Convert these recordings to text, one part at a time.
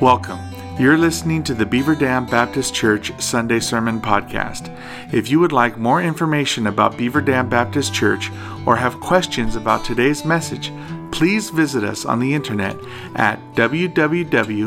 Welcome. You're listening to the Beaver Dam Baptist Church Sunday Sermon Podcast. If you would like more information about Beaver Dam Baptist Church or have questions about today's message, please visit us on the internet at www.bdbc.org.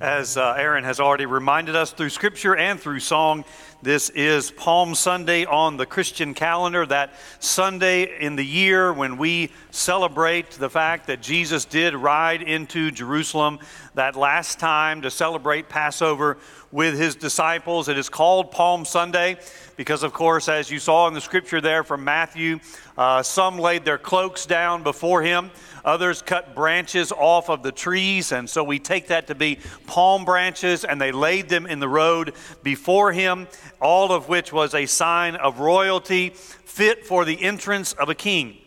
As uh, Aaron has already reminded us through scripture and through song, this is Palm Sunday on the Christian calendar, that Sunday in the year when we celebrate the fact that Jesus did ride into Jerusalem that last time to celebrate Passover with his disciples. It is called Palm Sunday because, of course, as you saw in the scripture there from Matthew, uh, some laid their cloaks down before him. Others cut branches off of the trees, and so we take that to be palm branches, and they laid them in the road before him, all of which was a sign of royalty fit for the entrance of a king.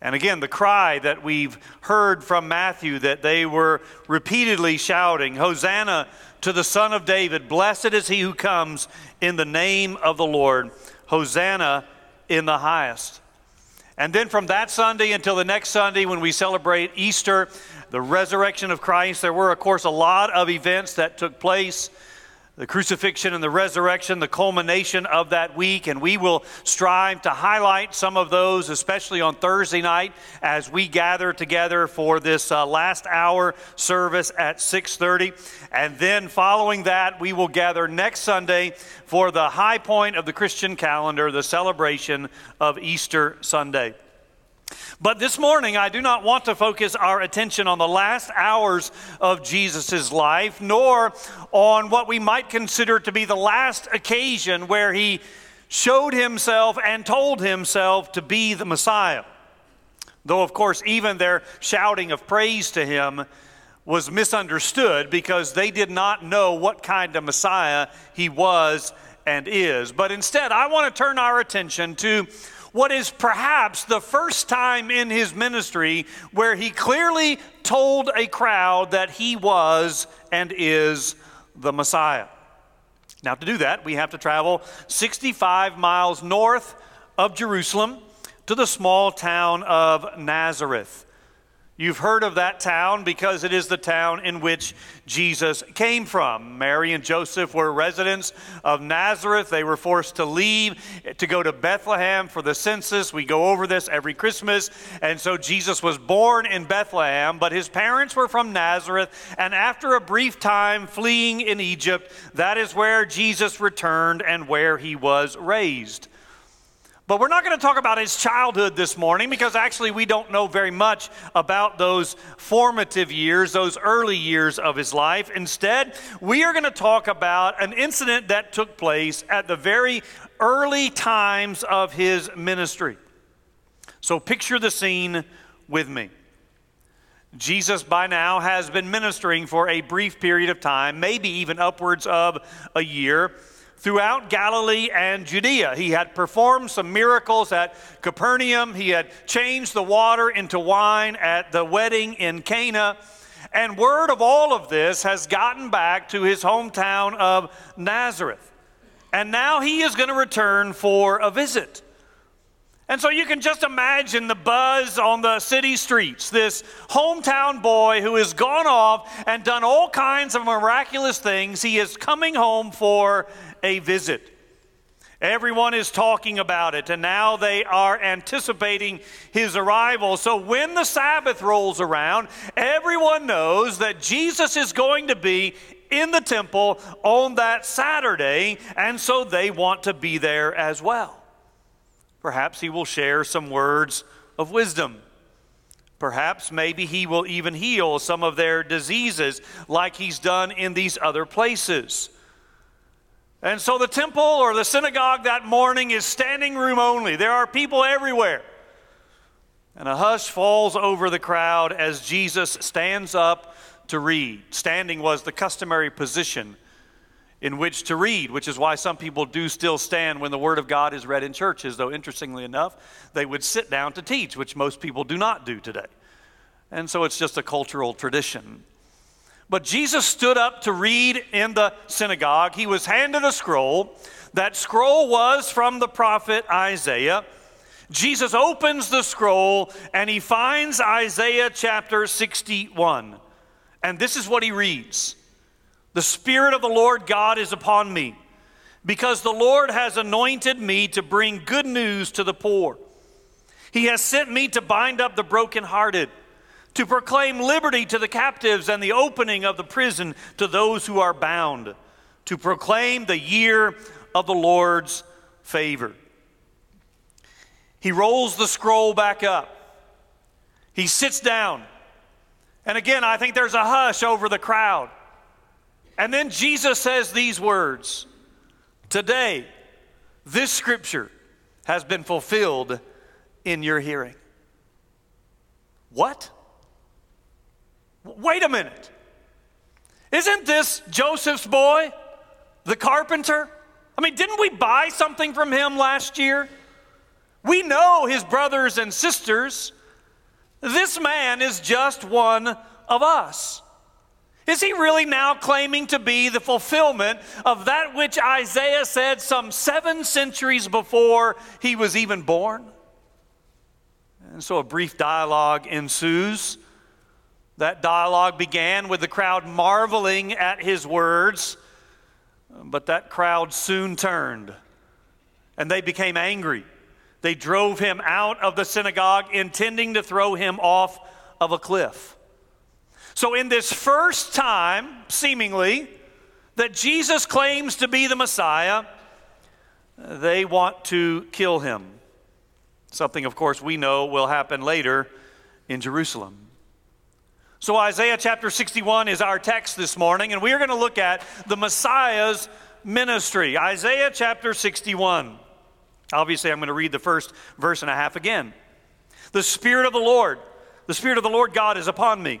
And again, the cry that we've heard from Matthew that they were repeatedly shouting, Hosanna to the Son of David, blessed is he who comes in the name of the Lord, Hosanna in the highest. And then from that Sunday until the next Sunday, when we celebrate Easter, the resurrection of Christ, there were, of course, a lot of events that took place the crucifixion and the resurrection, the culmination of that week, and we will strive to highlight some of those, especially on Thursday night, as we gather together for this uh, last hour service at 6:30. And then following that, we will gather next Sunday for the high point of the Christian calendar, the celebration of Easter Sunday. But this morning, I do not want to focus our attention on the last hours of Jesus' life, nor on what we might consider to be the last occasion where he showed himself and told himself to be the Messiah. Though, of course, even their shouting of praise to him was misunderstood because they did not know what kind of Messiah he was and is. But instead, I want to turn our attention to what is perhaps the first time in his ministry where he clearly told a crowd that he was and is the Messiah. Now, to do that, we have to travel 65 miles north of Jerusalem to the small town of Nazareth. You've heard of that town because it is the town in which Jesus came from. Mary and Joseph were residents of Nazareth. They were forced to leave to go to Bethlehem for the census. We go over this every Christmas. And so Jesus was born in Bethlehem, but his parents were from Nazareth. And after a brief time fleeing in Egypt, that is where Jesus returned and where he was raised. But we're not going to talk about his childhood this morning because actually we don't know very much about those formative years, those early years of his life. Instead, we are going to talk about an incident that took place at the very early times of his ministry. So picture the scene with me. Jesus, by now, has been ministering for a brief period of time, maybe even upwards of a year throughout Galilee and Judea. He had performed some miracles at Capernaum, he had changed the water into wine at the wedding in Cana. And word of all of this has gotten back to his hometown of Nazareth. And now he is going to return for a visit. And so you can just imagine the buzz on the city streets. This hometown boy who has gone off and done all kinds of miraculous things, he is coming home for a visit. Everyone is talking about it, and now they are anticipating his arrival. So when the Sabbath rolls around, everyone knows that Jesus is going to be in the temple on that Saturday, and so they want to be there as well. Perhaps he will share some words of wisdom. Perhaps maybe he will even heal some of their diseases like he's done in these other places. And so the temple or the synagogue that morning is standing room only. There are people everywhere. And a hush falls over the crowd as Jesus stands up to read. Standing was the customary position in which to read, which is why some people do still stand when the Word of God is read in churches, though interestingly enough, they would sit down to teach, which most people do not do today. And so it's just a cultural tradition. But Jesus stood up to read in the synagogue. He was handed a scroll. That scroll was from the prophet Isaiah. Jesus opens the scroll and he finds Isaiah chapter 61. And this is what he reads The Spirit of the Lord God is upon me, because the Lord has anointed me to bring good news to the poor. He has sent me to bind up the brokenhearted to proclaim liberty to the captives and the opening of the prison to those who are bound, to proclaim the year of the Lord's favor. He rolls the scroll back up. He sits down. And again, I think there's a hush over the crowd. And then Jesus says these words Today, this scripture has been fulfilled in your hearing. What? Wait a minute. Isn't this Joseph's boy, the carpenter? I mean, didn't we buy something from him last year? We know his brothers and sisters. This man is just one of us. Is he really now claiming to be the fulfillment of that which Isaiah said some seven centuries before he was even born? And so a brief dialogue ensues that dialogue began with the crowd marveling at his words, but that crowd soon turned and they became angry. They drove him out of the synagogue, intending to throw him off of a cliff. So, in this first time, seemingly, that Jesus claims to be the Messiah, they want to kill him. Something, of course, we know will happen later in Jerusalem. So, Isaiah chapter 61 is our text this morning, and we are going to look at the Messiah's ministry. Isaiah chapter 61. Obviously, I'm going to read the first verse and a half again. The Spirit of the Lord, the Spirit of the Lord God is upon me,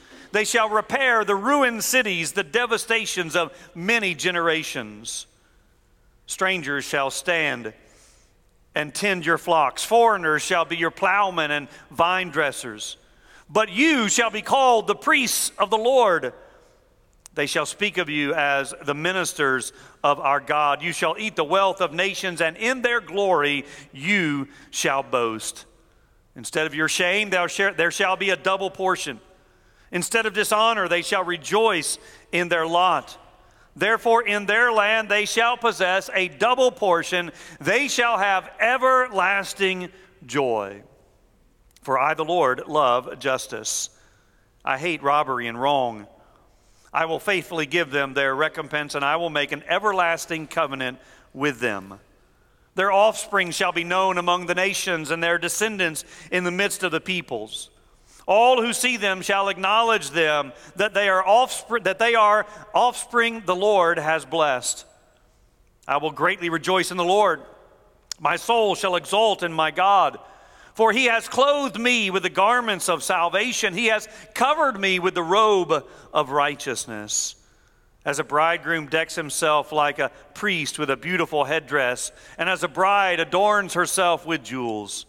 They shall repair the ruined cities, the devastations of many generations. Strangers shall stand and tend your flocks. Foreigners shall be your plowmen and vine dressers. But you shall be called the priests of the Lord. They shall speak of you as the ministers of our God. You shall eat the wealth of nations, and in their glory you shall boast. Instead of your shame, there shall be a double portion. Instead of dishonor, they shall rejoice in their lot. Therefore, in their land they shall possess a double portion. They shall have everlasting joy. For I, the Lord, love justice. I hate robbery and wrong. I will faithfully give them their recompense, and I will make an everlasting covenant with them. Their offspring shall be known among the nations, and their descendants in the midst of the peoples. All who see them shall acknowledge them that they are offspring, that they are offspring the Lord has blessed. I will greatly rejoice in the Lord. My soul shall exult in my God. For he has clothed me with the garments of salvation. He has covered me with the robe of righteousness. As a bridegroom decks himself like a priest with a beautiful headdress, and as a bride adorns herself with jewels.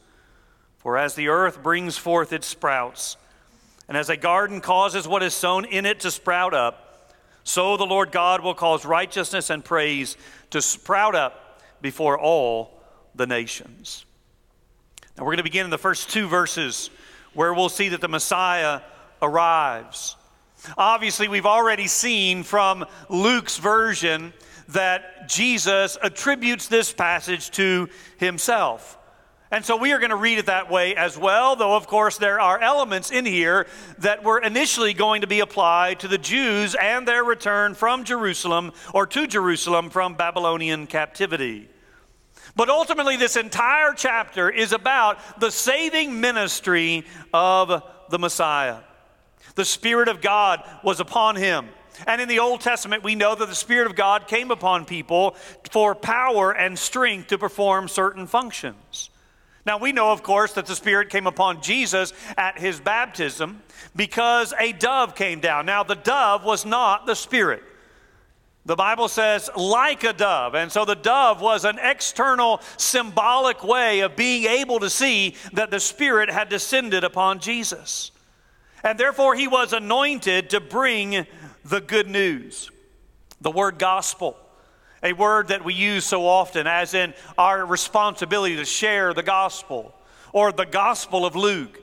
For as the earth brings forth its sprouts, and as a garden causes what is sown in it to sprout up, so the Lord God will cause righteousness and praise to sprout up before all the nations. Now, we're going to begin in the first two verses where we'll see that the Messiah arrives. Obviously, we've already seen from Luke's version that Jesus attributes this passage to himself. And so we are going to read it that way as well, though, of course, there are elements in here that were initially going to be applied to the Jews and their return from Jerusalem or to Jerusalem from Babylonian captivity. But ultimately, this entire chapter is about the saving ministry of the Messiah. The Spirit of God was upon him. And in the Old Testament, we know that the Spirit of God came upon people for power and strength to perform certain functions. Now, we know, of course, that the Spirit came upon Jesus at his baptism because a dove came down. Now, the dove was not the Spirit. The Bible says, like a dove. And so the dove was an external, symbolic way of being able to see that the Spirit had descended upon Jesus. And therefore, he was anointed to bring the good news, the word gospel a word that we use so often, as in our responsibility to share the gospel or the gospel of Luke.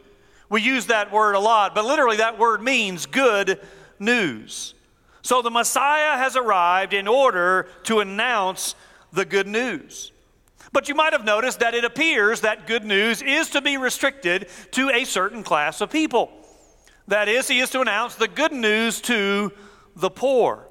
We use that word a lot, but literally that word means good news. So the Messiah has arrived in order to announce the good news. But you might have noticed that it appears that good news is to be restricted to a certain class of people. That is, he is to announce the good news to the poor.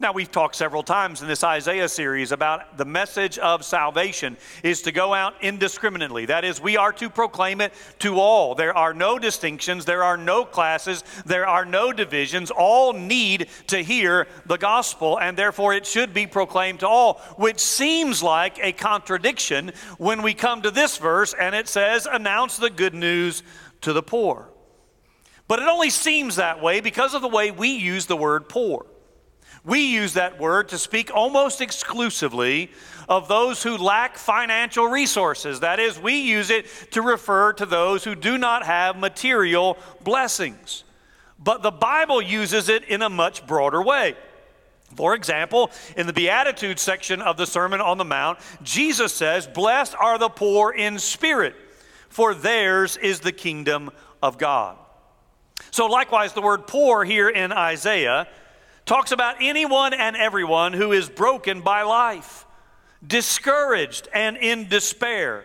Now, we've talked several times in this Isaiah series about the message of salvation is to go out indiscriminately. That is, we are to proclaim it to all. There are no distinctions, there are no classes, there are no divisions. All need to hear the gospel, and therefore it should be proclaimed to all, which seems like a contradiction when we come to this verse and it says, Announce the good news to the poor. But it only seems that way because of the way we use the word poor. We use that word to speak almost exclusively of those who lack financial resources. That is, we use it to refer to those who do not have material blessings. But the Bible uses it in a much broader way. For example, in the Beatitudes section of the Sermon on the Mount, Jesus says, Blessed are the poor in spirit, for theirs is the kingdom of God. So, likewise, the word poor here in Isaiah talks about anyone and everyone who is broken by life, discouraged and in despair,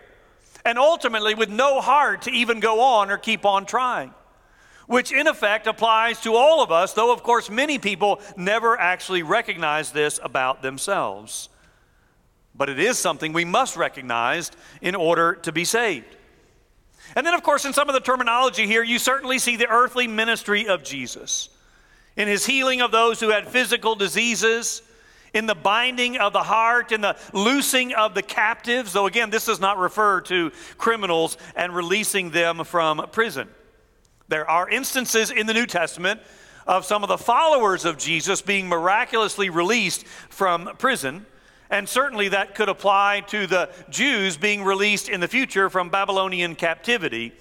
and ultimately with no heart to even go on or keep on trying. Which in effect applies to all of us, though of course many people never actually recognize this about themselves. But it is something we must recognize in order to be saved. And then, of course, in some of the terminology here, you certainly see the earthly ministry of Jesus in his healing of those who had physical diseases, in the binding of the heart, in the loosing of the captives, though again, this does not refer to criminals and releasing them from prison. There are instances in the New Testament of some of the followers of Jesus being miraculously released from prison. And certainly that could apply to the Jews being released in the future from Babylonian captivity.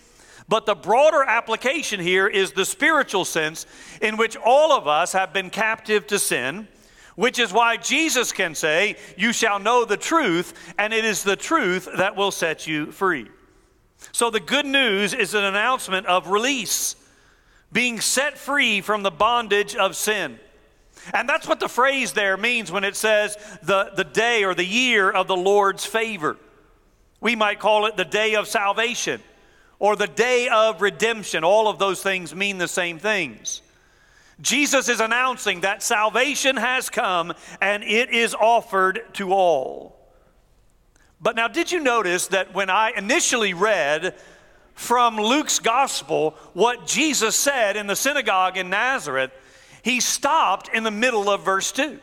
But the broader application here is the spiritual sense in which all of us have been captive to sin, which is why Jesus can say, You shall know the truth, and it is the truth that will set you free. So the good news is an announcement of release, being set free from the bondage of sin. And that's what the phrase there means when it says the, the day or the year of the Lord's favor. We might call it the day of salvation or the day of redemption. All of those things mean the same things. Jesus is announcing that salvation has come and it is offered to all. But now, did you notice that when I initially read from Luke's gospel what Jesus said in the synagogue in Nazareth, he stopped in the middle of verse 2.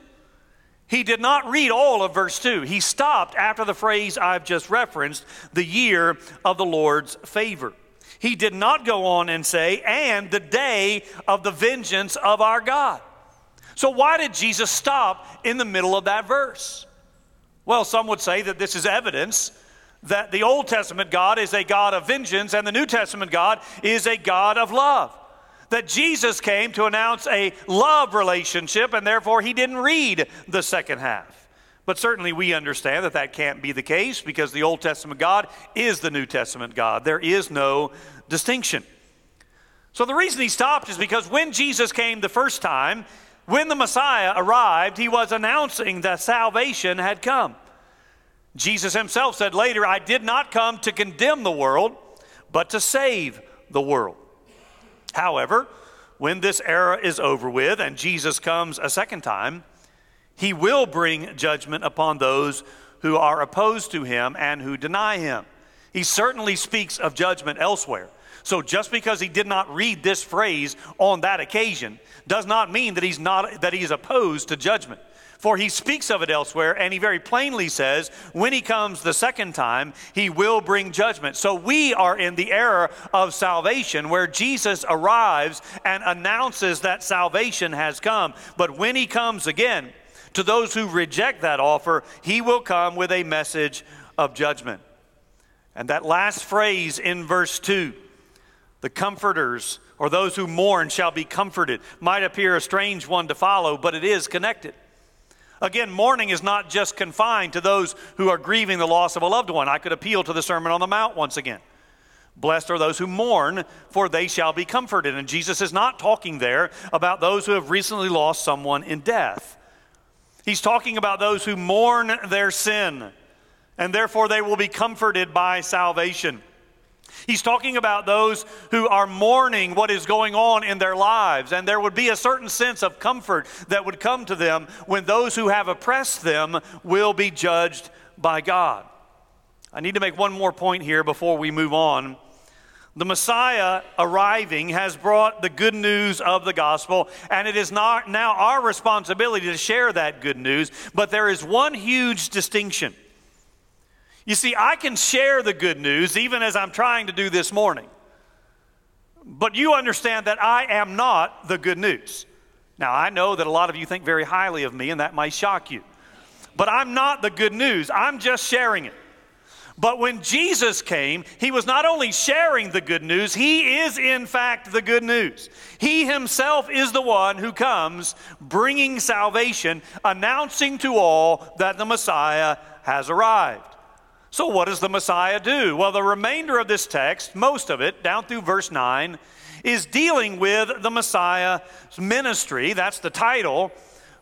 He did not read all of verse 2. He stopped after the phrase I've just referenced, the year of the Lord's favor. He did not go on and say, and the day of the vengeance of our God. So, why did Jesus stop in the middle of that verse? Well, some would say that this is evidence that the Old Testament God is a God of vengeance and the New Testament God is a God of love that Jesus came to announce a love relationship, and therefore he didn't read the second half. But certainly we understand that that can't be the case because the Old Testament God is the New Testament God. There is no distinction. So the reason he stopped is because when Jesus came the first time, when the Messiah arrived, he was announcing that salvation had come. Jesus himself said later, I did not come to condemn the world, but to save the world. However, when this era is over with and Jesus comes a second time, he will bring judgment upon those who are opposed to him and who deny him. He certainly speaks of judgment elsewhere. So just because he did not read this phrase on that occasion does not mean that he's not that he's opposed to judgment. For he speaks of it elsewhere, and he very plainly says, when he comes the second time, he will bring judgment. So we are in the era of salvation where Jesus arrives and announces that salvation has come. But when he comes again, to those who reject that offer, he will come with a message of judgment. And that last phrase in verse 2 the comforters or those who mourn shall be comforted might appear a strange one to follow, but it is connected. Again, mourning is not just confined to those who are grieving the loss of a loved one. I could appeal to the Sermon on the Mount once again. Blessed are those who mourn, for they shall be comforted. And Jesus is not talking there about those who have recently lost someone in death. He's talking about those who mourn their sin, and therefore they will be comforted by salvation. He's talking about those who are mourning what is going on in their lives, and there would be a certain sense of comfort that would come to them when those who have oppressed them will be judged by God. I need to make one more point here before we move on. The Messiah arriving has brought the good news of the gospel, and it is not now our responsibility to share that good news, but there is one huge distinction. You see, I can share the good news even as I'm trying to do this morning. But you understand that I am not the good news. Now, I know that a lot of you think very highly of me, and that might shock you. But I'm not the good news, I'm just sharing it. But when Jesus came, he was not only sharing the good news, he is in fact the good news. He himself is the one who comes bringing salvation, announcing to all that the Messiah has arrived. So, what does the Messiah do? Well, the remainder of this text, most of it, down through verse 9, is dealing with the Messiah's ministry. That's the title.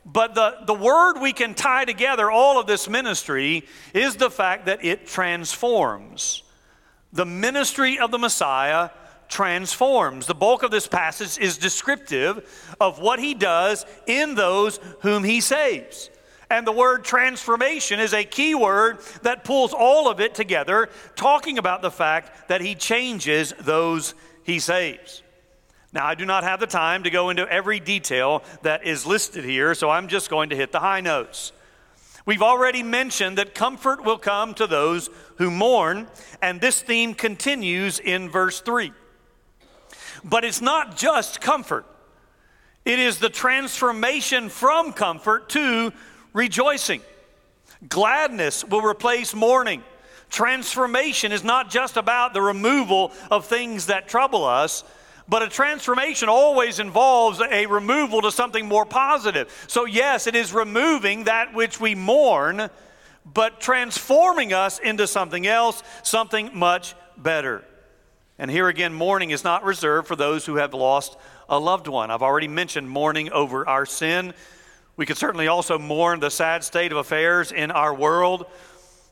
But the, the word we can tie together all of this ministry is the fact that it transforms. The ministry of the Messiah transforms. The bulk of this passage is descriptive of what he does in those whom he saves. And the word transformation is a key word that pulls all of it together, talking about the fact that he changes those he saves. Now, I do not have the time to go into every detail that is listed here, so I'm just going to hit the high notes. We've already mentioned that comfort will come to those who mourn, and this theme continues in verse 3. But it's not just comfort, it is the transformation from comfort to rejoicing. Gladness will replace mourning. Transformation is not just about the removal of things that trouble us, but a transformation always involves a removal to something more positive. So, yes, it is removing that which we mourn, but transforming us into something else, something much better. And here again, mourning is not reserved for those who have lost a loved one. I've already mentioned mourning over our sin. We could certainly also mourn the sad state of affairs in our world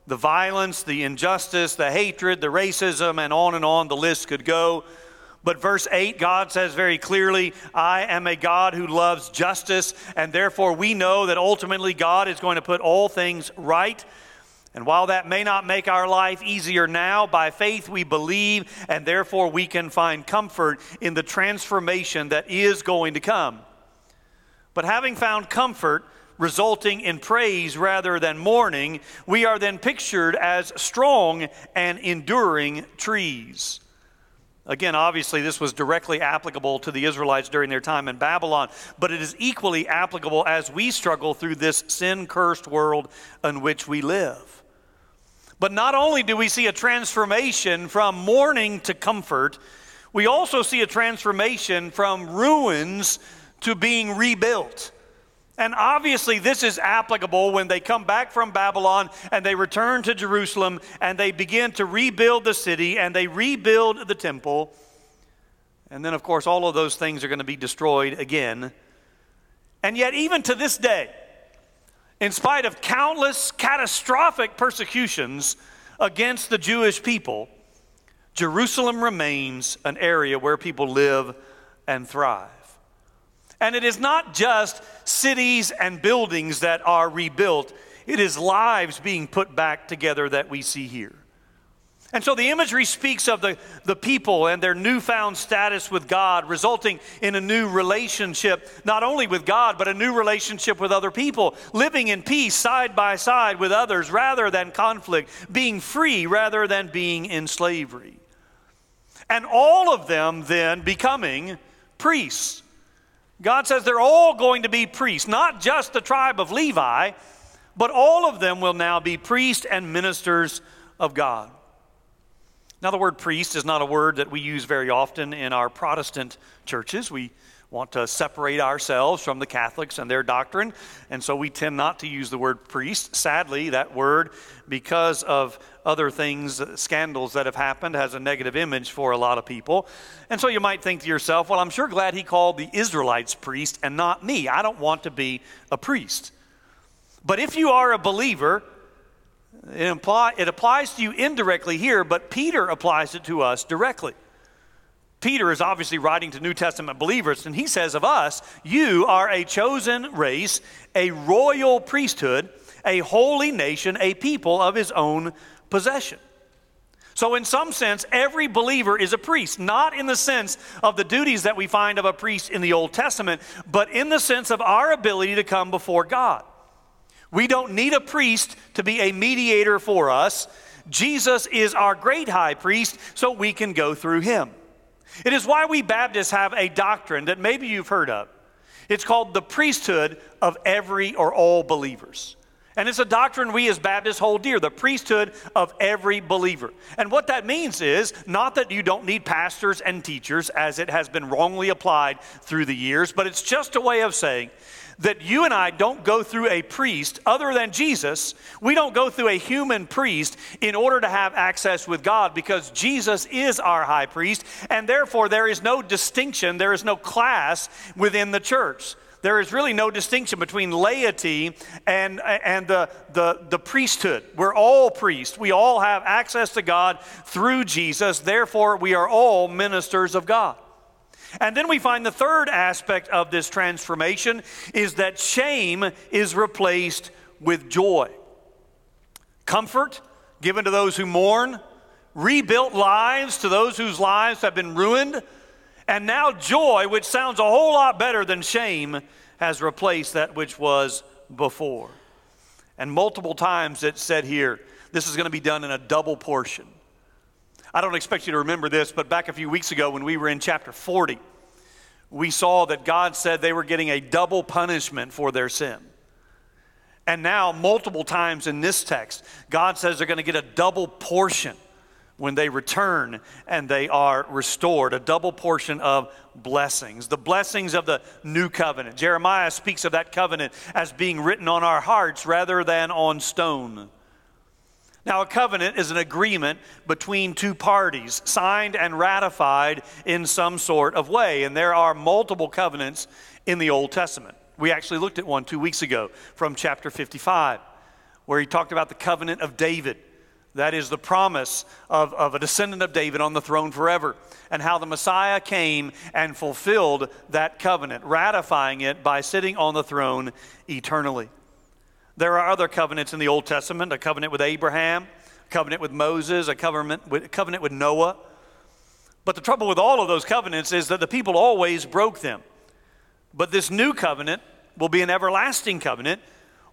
the violence, the injustice, the hatred, the racism, and on and on the list could go. But verse 8, God says very clearly, I am a God who loves justice, and therefore we know that ultimately God is going to put all things right. And while that may not make our life easier now, by faith we believe, and therefore we can find comfort in the transformation that is going to come. But having found comfort, resulting in praise rather than mourning, we are then pictured as strong and enduring trees. Again, obviously, this was directly applicable to the Israelites during their time in Babylon, but it is equally applicable as we struggle through this sin cursed world in which we live. But not only do we see a transformation from mourning to comfort, we also see a transformation from ruins to being rebuilt. And obviously, this is applicable when they come back from Babylon and they return to Jerusalem and they begin to rebuild the city and they rebuild the temple. And then, of course, all of those things are going to be destroyed again. And yet, even to this day, In spite of countless catastrophic persecutions against the Jewish people, Jerusalem remains an area where people live and thrive. And it is not just cities and buildings that are rebuilt, it is lives being put back together that we see here. And so the imagery speaks of the, the people and their newfound status with God, resulting in a new relationship, not only with God, but a new relationship with other people, living in peace side by side with others rather than conflict, being free rather than being in slavery. And all of them then becoming priests. God says they're all going to be priests, not just the tribe of Levi, but all of them will now be priests and ministers of God. Now, the word priest is not a word that we use very often in our Protestant churches. We want to separate ourselves from the Catholics and their doctrine, and so we tend not to use the word priest. Sadly, that word, because of other things, scandals that have happened, has a negative image for a lot of people. And so you might think to yourself, well, I'm sure glad he called the Israelites priest and not me. I don't want to be a priest. But if you are a believer, it, imply, it applies to you indirectly here, but Peter applies it to us directly. Peter is obviously writing to New Testament believers, and he says of us, You are a chosen race, a royal priesthood, a holy nation, a people of his own possession. So, in some sense, every believer is a priest, not in the sense of the duties that we find of a priest in the Old Testament, but in the sense of our ability to come before God. We don't need a priest to be a mediator for us. Jesus is our great high priest, so we can go through him. It is why we Baptists have a doctrine that maybe you've heard of. It's called the priesthood of every or all believers. And it's a doctrine we as Baptists hold dear the priesthood of every believer. And what that means is not that you don't need pastors and teachers, as it has been wrongly applied through the years, but it's just a way of saying that you and I don't go through a priest other than Jesus. We don't go through a human priest in order to have access with God because Jesus is our high priest, and therefore there is no distinction, there is no class within the church. There is really no distinction between laity and, and the, the, the priesthood. We're all priests. We all have access to God through Jesus. Therefore, we are all ministers of God. And then we find the third aspect of this transformation is that shame is replaced with joy. Comfort given to those who mourn, rebuilt lives to those whose lives have been ruined, and now joy, which sounds a whole lot better than shame, has replaced that which was before. And multiple times it's said here, this is going to be done in a double portion. I don't expect you to remember this, but back a few weeks ago when we were in chapter 40, we saw that God said they were getting a double punishment for their sin. And now, multiple times in this text, God says they're going to get a double portion when they return and they are restored, a double portion of blessings, the blessings of the new covenant. Jeremiah speaks of that covenant as being written on our hearts rather than on stone. Now, a covenant is an agreement between two parties, signed and ratified in some sort of way. And there are multiple covenants in the Old Testament. We actually looked at one two weeks ago from chapter 55, where he talked about the covenant of David. That is the promise of, of a descendant of David on the throne forever, and how the Messiah came and fulfilled that covenant, ratifying it by sitting on the throne eternally. There are other covenants in the Old Testament a covenant with Abraham, a covenant with Moses, a covenant with, a covenant with Noah. But the trouble with all of those covenants is that the people always broke them. But this new covenant will be an everlasting covenant,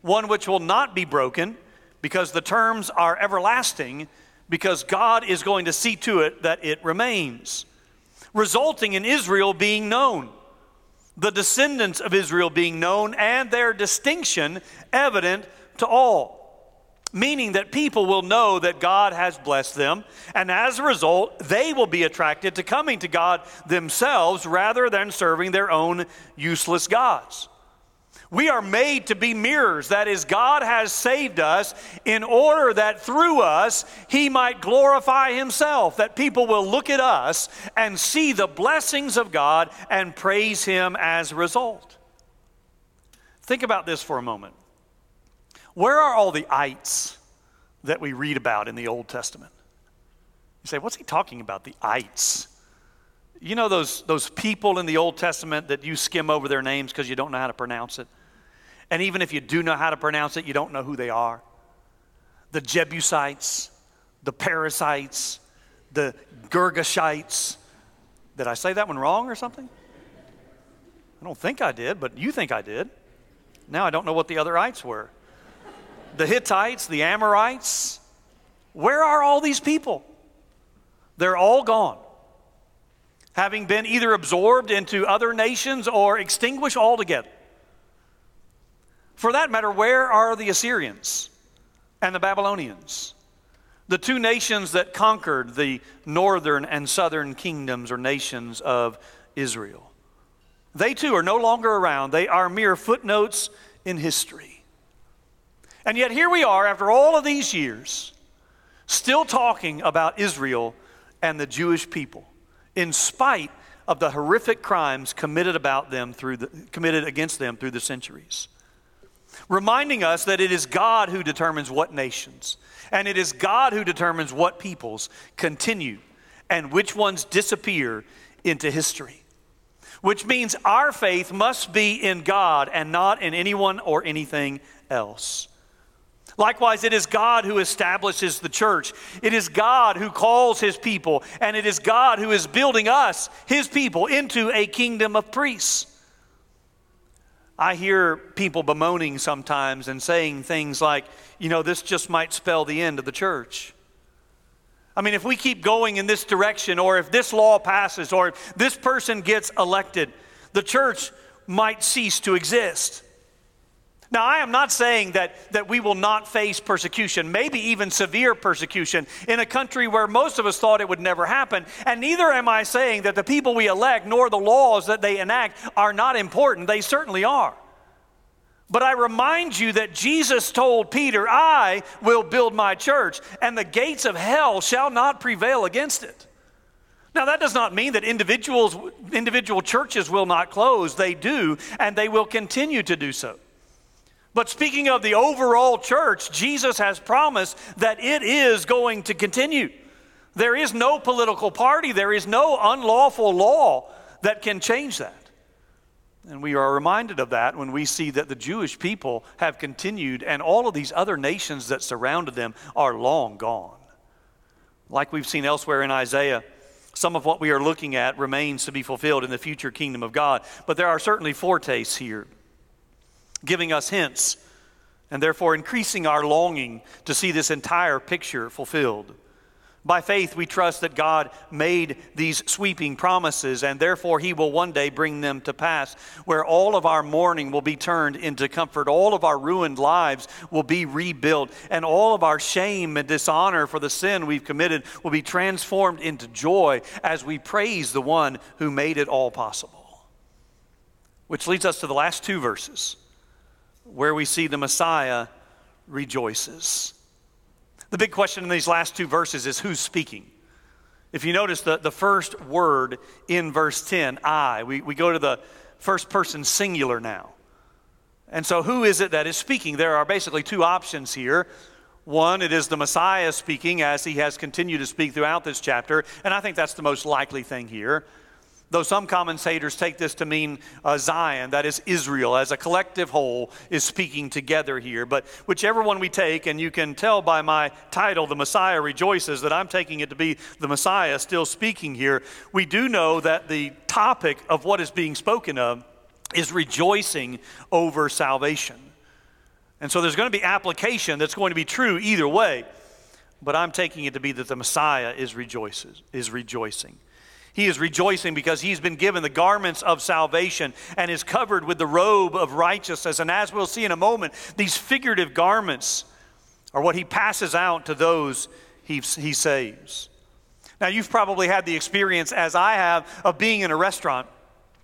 one which will not be broken because the terms are everlasting, because God is going to see to it that it remains, resulting in Israel being known the descendants of Israel being known and their distinction evident to all. Meaning that people will know that God has blessed them, and as a result, they will be attracted to coming to God themselves rather than serving their own useless gods. We are made to be mirrors. That is, God has saved us in order that through us He might glorify Himself, that people will look at us and see the blessings of God and praise Him as a result. Think about this for a moment. Where are all the ites that we read about in the Old Testament? You say, what's he talking about? The ites. You know those, those people in the Old Testament that you skim over their names because you don't know how to pronounce it? And even if you do know how to pronounce it, you don't know who they are. The Jebusites, the Perizzites, the Girgashites. Did I say that one wrong or something? I don't think I did, but you think I did. Now I don't know what the other ites were. The Hittites, the Amorites. Where are all these people? They're all gone, having been either absorbed into other nations or extinguished altogether. For that matter, where are the Assyrians and the Babylonians? The two nations that conquered the northern and southern kingdoms or nations of Israel. They too are no longer around. They are mere footnotes in history. And yet, here we are, after all of these years, still talking about Israel and the Jewish people, in spite of the horrific crimes committed about them through the, committed against them through the centuries. Reminding us that it is God who determines what nations, and it is God who determines what peoples continue and which ones disappear into history which means our faith must be in God and not in anyone or anything else. Likewise, it is God who establishes the church. It is God who calls his people, and it is God who is building us, his people, into a kingdom of priests. I hear people bemoaning sometimes and saying things like, you know, this just might spell the end of the church. I mean, if we keep going in this direction, or if this law passes, or if this person gets elected, the church might cease to exist. Now, I am not saying that, that we will not face persecution, maybe even severe persecution, in a country where most of us thought it would never happen. And neither am I saying that the people we elect nor the laws that they enact are not important. They certainly are. But I remind you that Jesus told Peter, I will build my church, and the gates of hell shall not prevail against it. Now, that does not mean that individuals, individual churches will not close. They do, and they will continue to do so. But speaking of the overall church, Jesus has promised that it is going to continue. There is no political party, there is no unlawful law that can change that. And we are reminded of that when we see that the Jewish people have continued and all of these other nations that surrounded them are long gone. Like we've seen elsewhere in Isaiah, some of what we are looking at remains to be fulfilled in the future kingdom of God. But there are certainly foretastes here, giving us hints and therefore increasing our longing to see this entire picture fulfilled. By faith, we trust that God made these sweeping promises, and therefore He will one day bring them to pass, where all of our mourning will be turned into comfort, all of our ruined lives will be rebuilt, and all of our shame and dishonor for the sin we've committed will be transformed into joy as we praise the one who made it all possible. Which leads us to the last two verses, where we see the Messiah rejoices. The big question in these last two verses is who's speaking? If you notice the, the first word in verse 10, I, we, we go to the first person singular now. And so, who is it that is speaking? There are basically two options here. One, it is the Messiah speaking as he has continued to speak throughout this chapter, and I think that's the most likely thing here. Though some commentators take this to mean uh, Zion, that is Israel, as a collective whole is speaking together here. But whichever one we take, and you can tell by my title, The Messiah Rejoices, that I'm taking it to be the Messiah still speaking here, we do know that the topic of what is being spoken of is rejoicing over salvation. And so there's going to be application that's going to be true either way. But I'm taking it to be that the Messiah is rejoices, is rejoicing. He is rejoicing because he's been given the garments of salvation and is covered with the robe of righteousness. And as we'll see in a moment, these figurative garments are what he passes out to those he, he saves. Now, you've probably had the experience, as I have, of being in a restaurant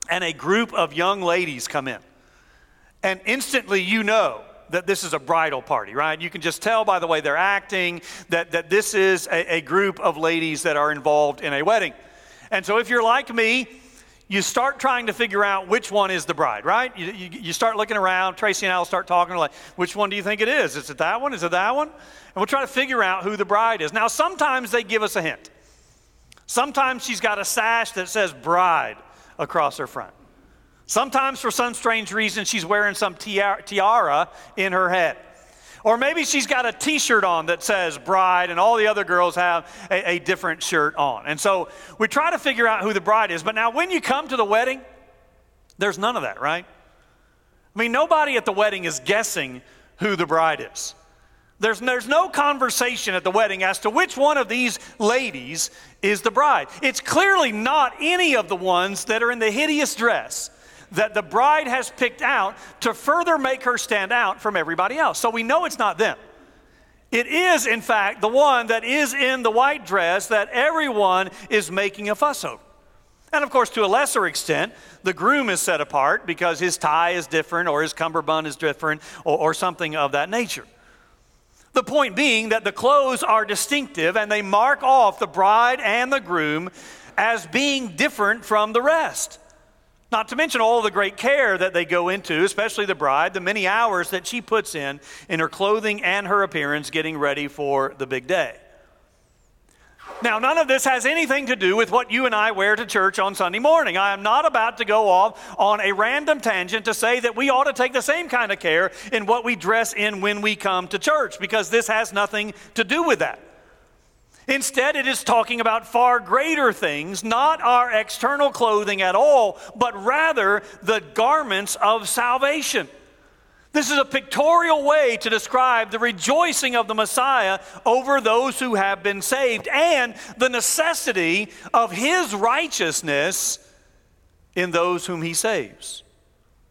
and a group of young ladies come in. And instantly you know that this is a bridal party, right? You can just tell by the way they're acting that, that this is a, a group of ladies that are involved in a wedding. And so if you're like me, you start trying to figure out which one is the bride, right? You, you, you, start looking around. Tracy and I will start talking, like, which one do you think it is? Is it that one? Is it that one? And we'll try to figure out who the bride is. Now, sometimes they give us a hint. Sometimes she's got a sash that says bride across her front. Sometimes, for some strange reason, she's wearing some tiara in her head. Or maybe she's got a t shirt on that says bride, and all the other girls have a, a, different shirt on. And so we try to figure out who the bride is. But now, when you come to the wedding, there's none of that, right? I mean, nobody at the wedding is guessing who the bride is. There's, there's no conversation at the wedding as to which one of these ladies is the bride. It's clearly not any of the ones that are in the hideous dress that the bride has picked out to further make her stand out from everybody else. So we know it's not them. It is, in fact, the one that is in the white dress that everyone is making a fuss over. And of course, to a lesser extent, the groom is set apart because his tie is different or his cummerbund is different or, or something of that nature. The point being that the clothes are distinctive and they mark off the bride and the groom as being different from the rest. Not to mention all the great care that they go into, especially the bride, the many hours that she puts in in her clothing and her appearance getting ready for the big day. Now, none of this has anything to do with what you and I wear to church on Sunday morning. I am not about to go off on a random tangent to say that we ought to take the same kind of care in what we dress in when we come to church, because this has nothing to do with that. Instead, it is talking about far greater things, not our external clothing at all, but rather the garments of salvation. This is a pictorial way to describe the rejoicing of the Messiah over those who have been saved and the necessity of his righteousness in those whom he saves.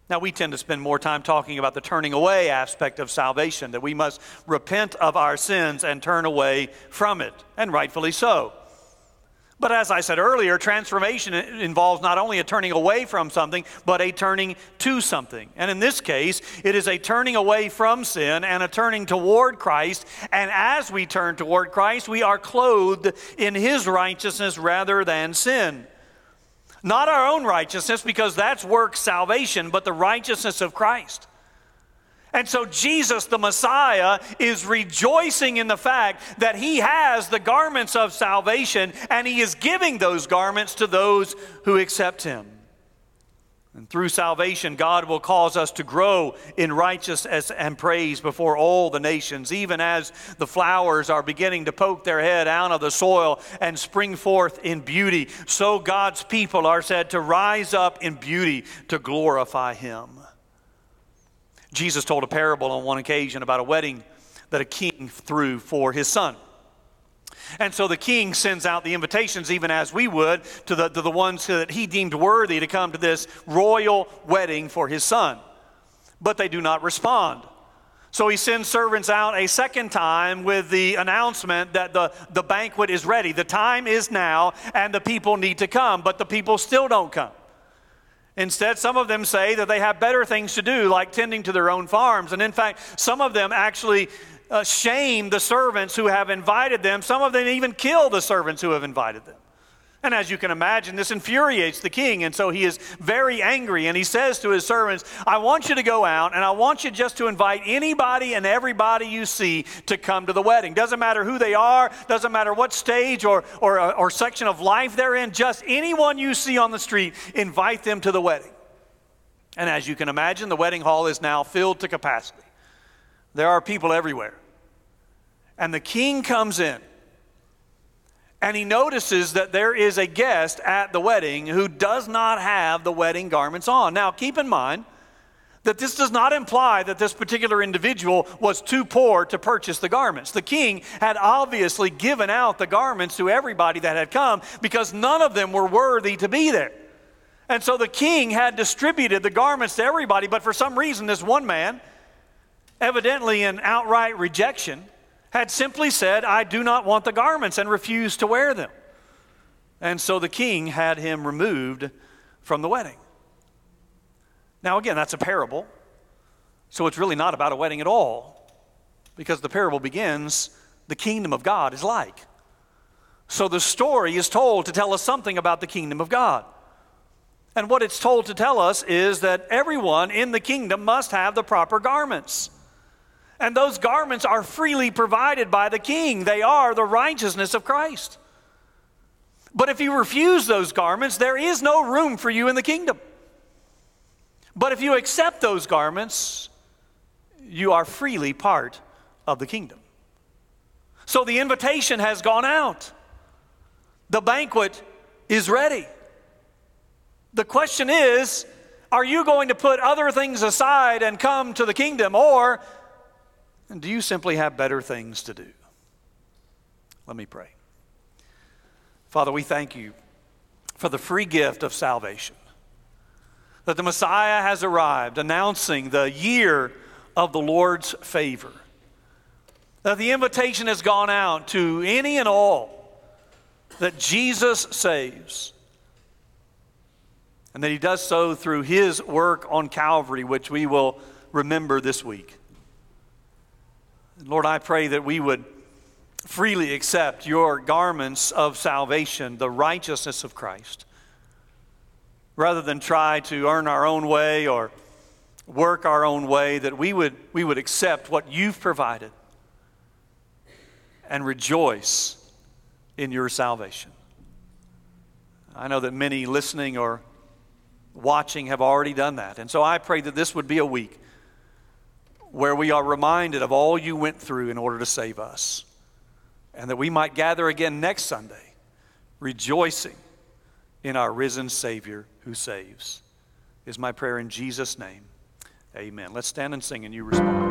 Now, we tend to spend more time talking about the turning away aspect of salvation, that we must repent of our sins and turn away from it, and rightfully so. But as I said earlier, transformation involves not only a turning away from something, but a turning to something. And in this case, it is a turning away from sin and a turning toward Christ. And as we turn toward Christ, we are clothed in His righteousness rather than sin. Not our own righteousness, because that's work salvation, but the righteousness of Christ. And so Jesus, the Messiah, is rejoicing in the fact that he has the garments of salvation and he is giving those garments to those who accept him. And through salvation, God will cause us to grow in righteousness and praise before all the nations, even as the flowers are beginning to poke their head out of the soil and spring forth in beauty. So God's people are said to rise up in beauty to glorify Him. Jesus told a parable on one occasion about a wedding that a king threw for his son. And so the king sends out the invitations, even as we would, to the, to the ones that he deemed worthy to come to this royal wedding for his son. But they do not respond. So he sends servants out a second time with the announcement that the, the banquet is ready. The time is now, and the people need to come, but the people still don't come. Instead, some of them say that they have better things to do, like tending to their own farms. And in fact, some of them actually uh, shame the servants who have invited them. Some of them even kill the servants who have invited them. And as you can imagine, this infuriates the king. And so he is very angry. And he says to his servants, I want you to go out and I want you just to invite anybody and everybody you see to come to the wedding. Doesn't matter who they are, doesn't matter what stage or, or, or section of life they're in, just anyone you see on the street, invite them to the wedding. And as you can imagine, the wedding hall is now filled to capacity. There are people everywhere. And the king comes in and he notices that there is a guest at the wedding who does not have the wedding garments on. Now, keep in mind that this does not imply that this particular individual was too poor to purchase the garments. The king had obviously given out the garments to everybody that had come because none of them were worthy to be there. And so the king had distributed the garments to everybody, but for some reason, this one man, evidently in outright rejection, had simply said, I do not want the garments, and refused to wear them. And so the king had him removed from the wedding. Now, again, that's a parable. So it's really not about a wedding at all, because the parable begins the kingdom of God is like. So the story is told to tell us something about the kingdom of God. And what it's told to tell us is that everyone in the kingdom must have the proper garments. And those garments are freely provided by the king, they are the righteousness of Christ. But if you refuse those garments, there is no room for you in the kingdom. But if you accept those garments, you are freely part of the kingdom. So the invitation has gone out. The banquet is ready. The question is are you going to put other things aside and come to the kingdom, or do you simply have better things to do? Let me pray. Father, we thank you for the free gift of salvation. That the Messiah has arrived, announcing the year of the Lord's favor. That the invitation has gone out to any and all that Jesus saves and that he does so through his work on Calvary, which we will remember this week. Lord, I pray that we would freely accept your garments of salvation, the righteousness of Christ, rather than try to earn our own way or work our own way, that we would, we would accept what you've provided and rejoice in your salvation. I know that many listening or watching have already done that. And so I pray that this would be a week where we are reminded of all you went through in order to save us. And that we might gather again next Sunday, rejoicing in our risen Savior who saves. Is my prayer in Jesus' name. Amen. Let's stand and sing and you respond.